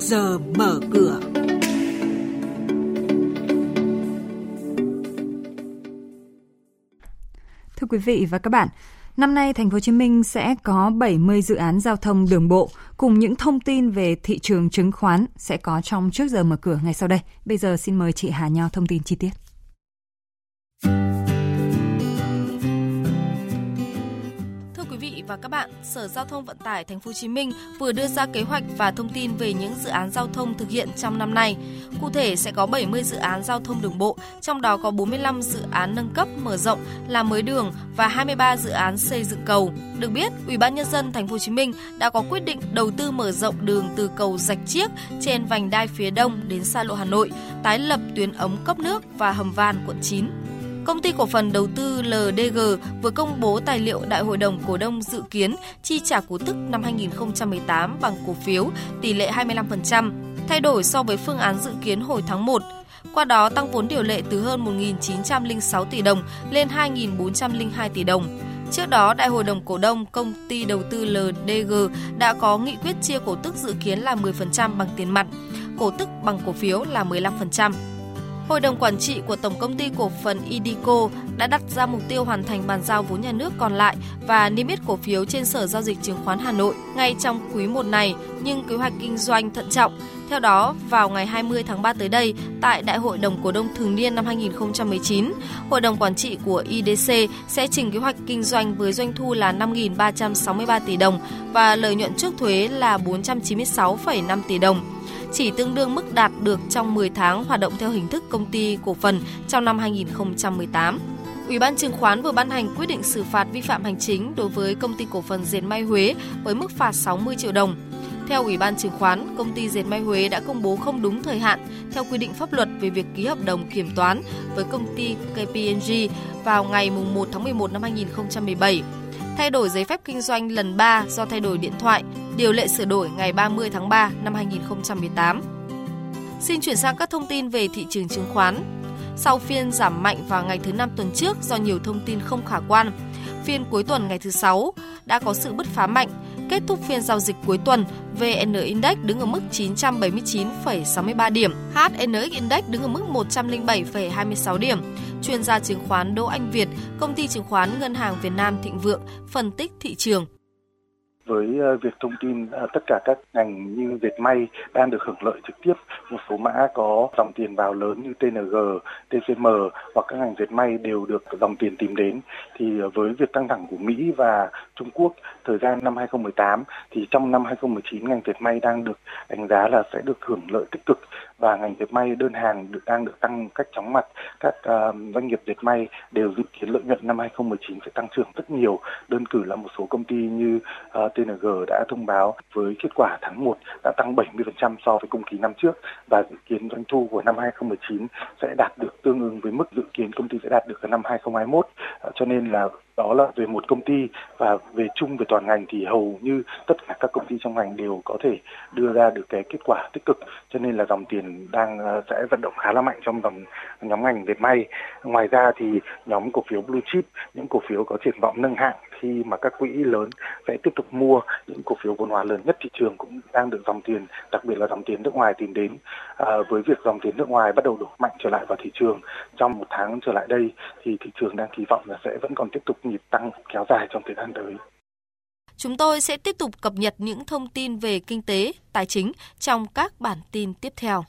giờ mở cửa. Thưa quý vị và các bạn, năm nay thành phố Hồ Chí Minh sẽ có 70 dự án giao thông đường bộ cùng những thông tin về thị trường chứng khoán sẽ có trong trước giờ mở cửa ngay sau đây. Bây giờ xin mời chị Hà Nho thông tin chi tiết. Và các bạn, Sở Giao thông Vận tải Thành phố Hồ Chí Minh vừa đưa ra kế hoạch và thông tin về những dự án giao thông thực hiện trong năm nay. Cụ thể sẽ có 70 dự án giao thông đường bộ, trong đó có 45 dự án nâng cấp, mở rộng, làm mới đường và 23 dự án xây dựng cầu. Được biết, Ủy ban nhân dân Thành phố Hồ Chí Minh đã có quyết định đầu tư mở rộng đường từ cầu Rạch Chiếc trên vành đai phía đông đến xa lộ Hà Nội, tái lập tuyến ống cấp nước và hầm van quận 9. Công ty cổ phần đầu tư LDG vừa công bố tài liệu Đại hội đồng cổ đông dự kiến chi trả cổ tức năm 2018 bằng cổ phiếu tỷ lệ 25%, thay đổi so với phương án dự kiến hồi tháng 1. Qua đó tăng vốn điều lệ từ hơn 1.906 tỷ đồng lên 2.402 tỷ đồng. Trước đó, Đại hội đồng cổ đông công ty đầu tư LDG đã có nghị quyết chia cổ tức dự kiến là 10% bằng tiền mặt, cổ tức bằng cổ phiếu là 15%. Hội đồng quản trị của Tổng công ty cổ phần Idico đã đặt ra mục tiêu hoàn thành bàn giao vốn nhà nước còn lại và niêm yết cổ phiếu trên Sở giao dịch chứng khoán Hà Nội ngay trong quý 1 này, nhưng kế hoạch kinh doanh thận trọng. Theo đó, vào ngày 20 tháng 3 tới đây, tại Đại hội đồng cổ đông thường niên năm 2019, Hội đồng quản trị của IDC sẽ trình kế hoạch kinh doanh với doanh thu là 5.363 tỷ đồng và lợi nhuận trước thuế là 496,5 tỷ đồng chỉ tương đương mức đạt được trong 10 tháng hoạt động theo hình thức công ty cổ phần trong năm 2018. Ủy ban chứng khoán vừa ban hành quyết định xử phạt vi phạm hành chính đối với công ty cổ phần Dệt May Huế với mức phạt 60 triệu đồng. Theo Ủy ban chứng khoán, công ty Dệt May Huế đã công bố không đúng thời hạn theo quy định pháp luật về việc ký hợp đồng kiểm toán với công ty KPMG vào ngày 1 tháng 11 năm 2017 thay đổi giấy phép kinh doanh lần 3 do thay đổi điện thoại, điều lệ sửa đổi ngày 30 tháng 3 năm 2018. Xin chuyển sang các thông tin về thị trường chứng khoán. Sau phiên giảm mạnh vào ngày thứ năm tuần trước do nhiều thông tin không khả quan, phiên cuối tuần ngày thứ sáu đã có sự bứt phá mạnh. Kết thúc phiên giao dịch cuối tuần, VN Index đứng ở mức 979,63 điểm, HNX Index đứng ở mức 107,26 điểm. Chuyên gia chứng khoán Đỗ Anh Việt, công ty chứng khoán Ngân hàng Việt Nam Thịnh Vượng phân tích thị trường với ờ, việc thông tin ờ, tất cả các ngành như dệt may đang được hưởng lợi trực tiếp. Một số mã có dòng tiền vào lớn như TNG, TCM hoặc các ngành dệt may đều được dòng tiền tìm đến. Thì ờ, với việc căng thẳng của Mỹ và Trung Quốc thời gian năm 2018 thì trong năm 2019 ngành dệt may đang được đánh giá là sẽ được hưởng lợi tích cực và ngành dệt may đơn hàng được đang được tăng cách chóng mặt. Các uh, doanh nghiệp dệt may đều dự kiến lợi nhuận năm 2019 sẽ tăng trưởng rất nhiều. Đơn cử là một số công ty như uh, TNG đã thông báo với kết quả tháng 1 đã tăng 70% so với cùng kỳ năm trước và dự kiến doanh thu của năm 2019 sẽ đạt được tương ứng với mức dự kiến công ty sẽ đạt được ở năm 2021 ờ, cho nên là đó là về một công ty và về chung về toàn ngành thì hầu như tất cả các công ty trong ngành đều có thể đưa ra được cái kết quả tích cực. Cho nên là dòng tiền đang ờ, sẽ vận động khá là mạnh trong dòng nhóm ngành dệt may. Ngoài ra thì nhóm cổ phiếu blue chip những cổ phiếu có triển vọng nâng hạng khi mà các quỹ lớn sẽ tiếp tục mua những cổ phiếu vốn hóa lớn nhất thị trường cũng đang được dòng tiền đặc biệt là dòng tiền nước ngoài tìm đến. À, với việc dòng tiền nước ngoài bắt đầu đổ mạnh trở lại vào thị trường trong một tháng trở lại đây thì thị trường đang kỳ vọng là sẽ vẫn còn tiếp tục nhịp tăng kéo dài trong thời gian tới. Chúng tôi sẽ tiếp tục cập nhật những thông tin về kinh tế, tài chính trong các bản tin tiếp theo.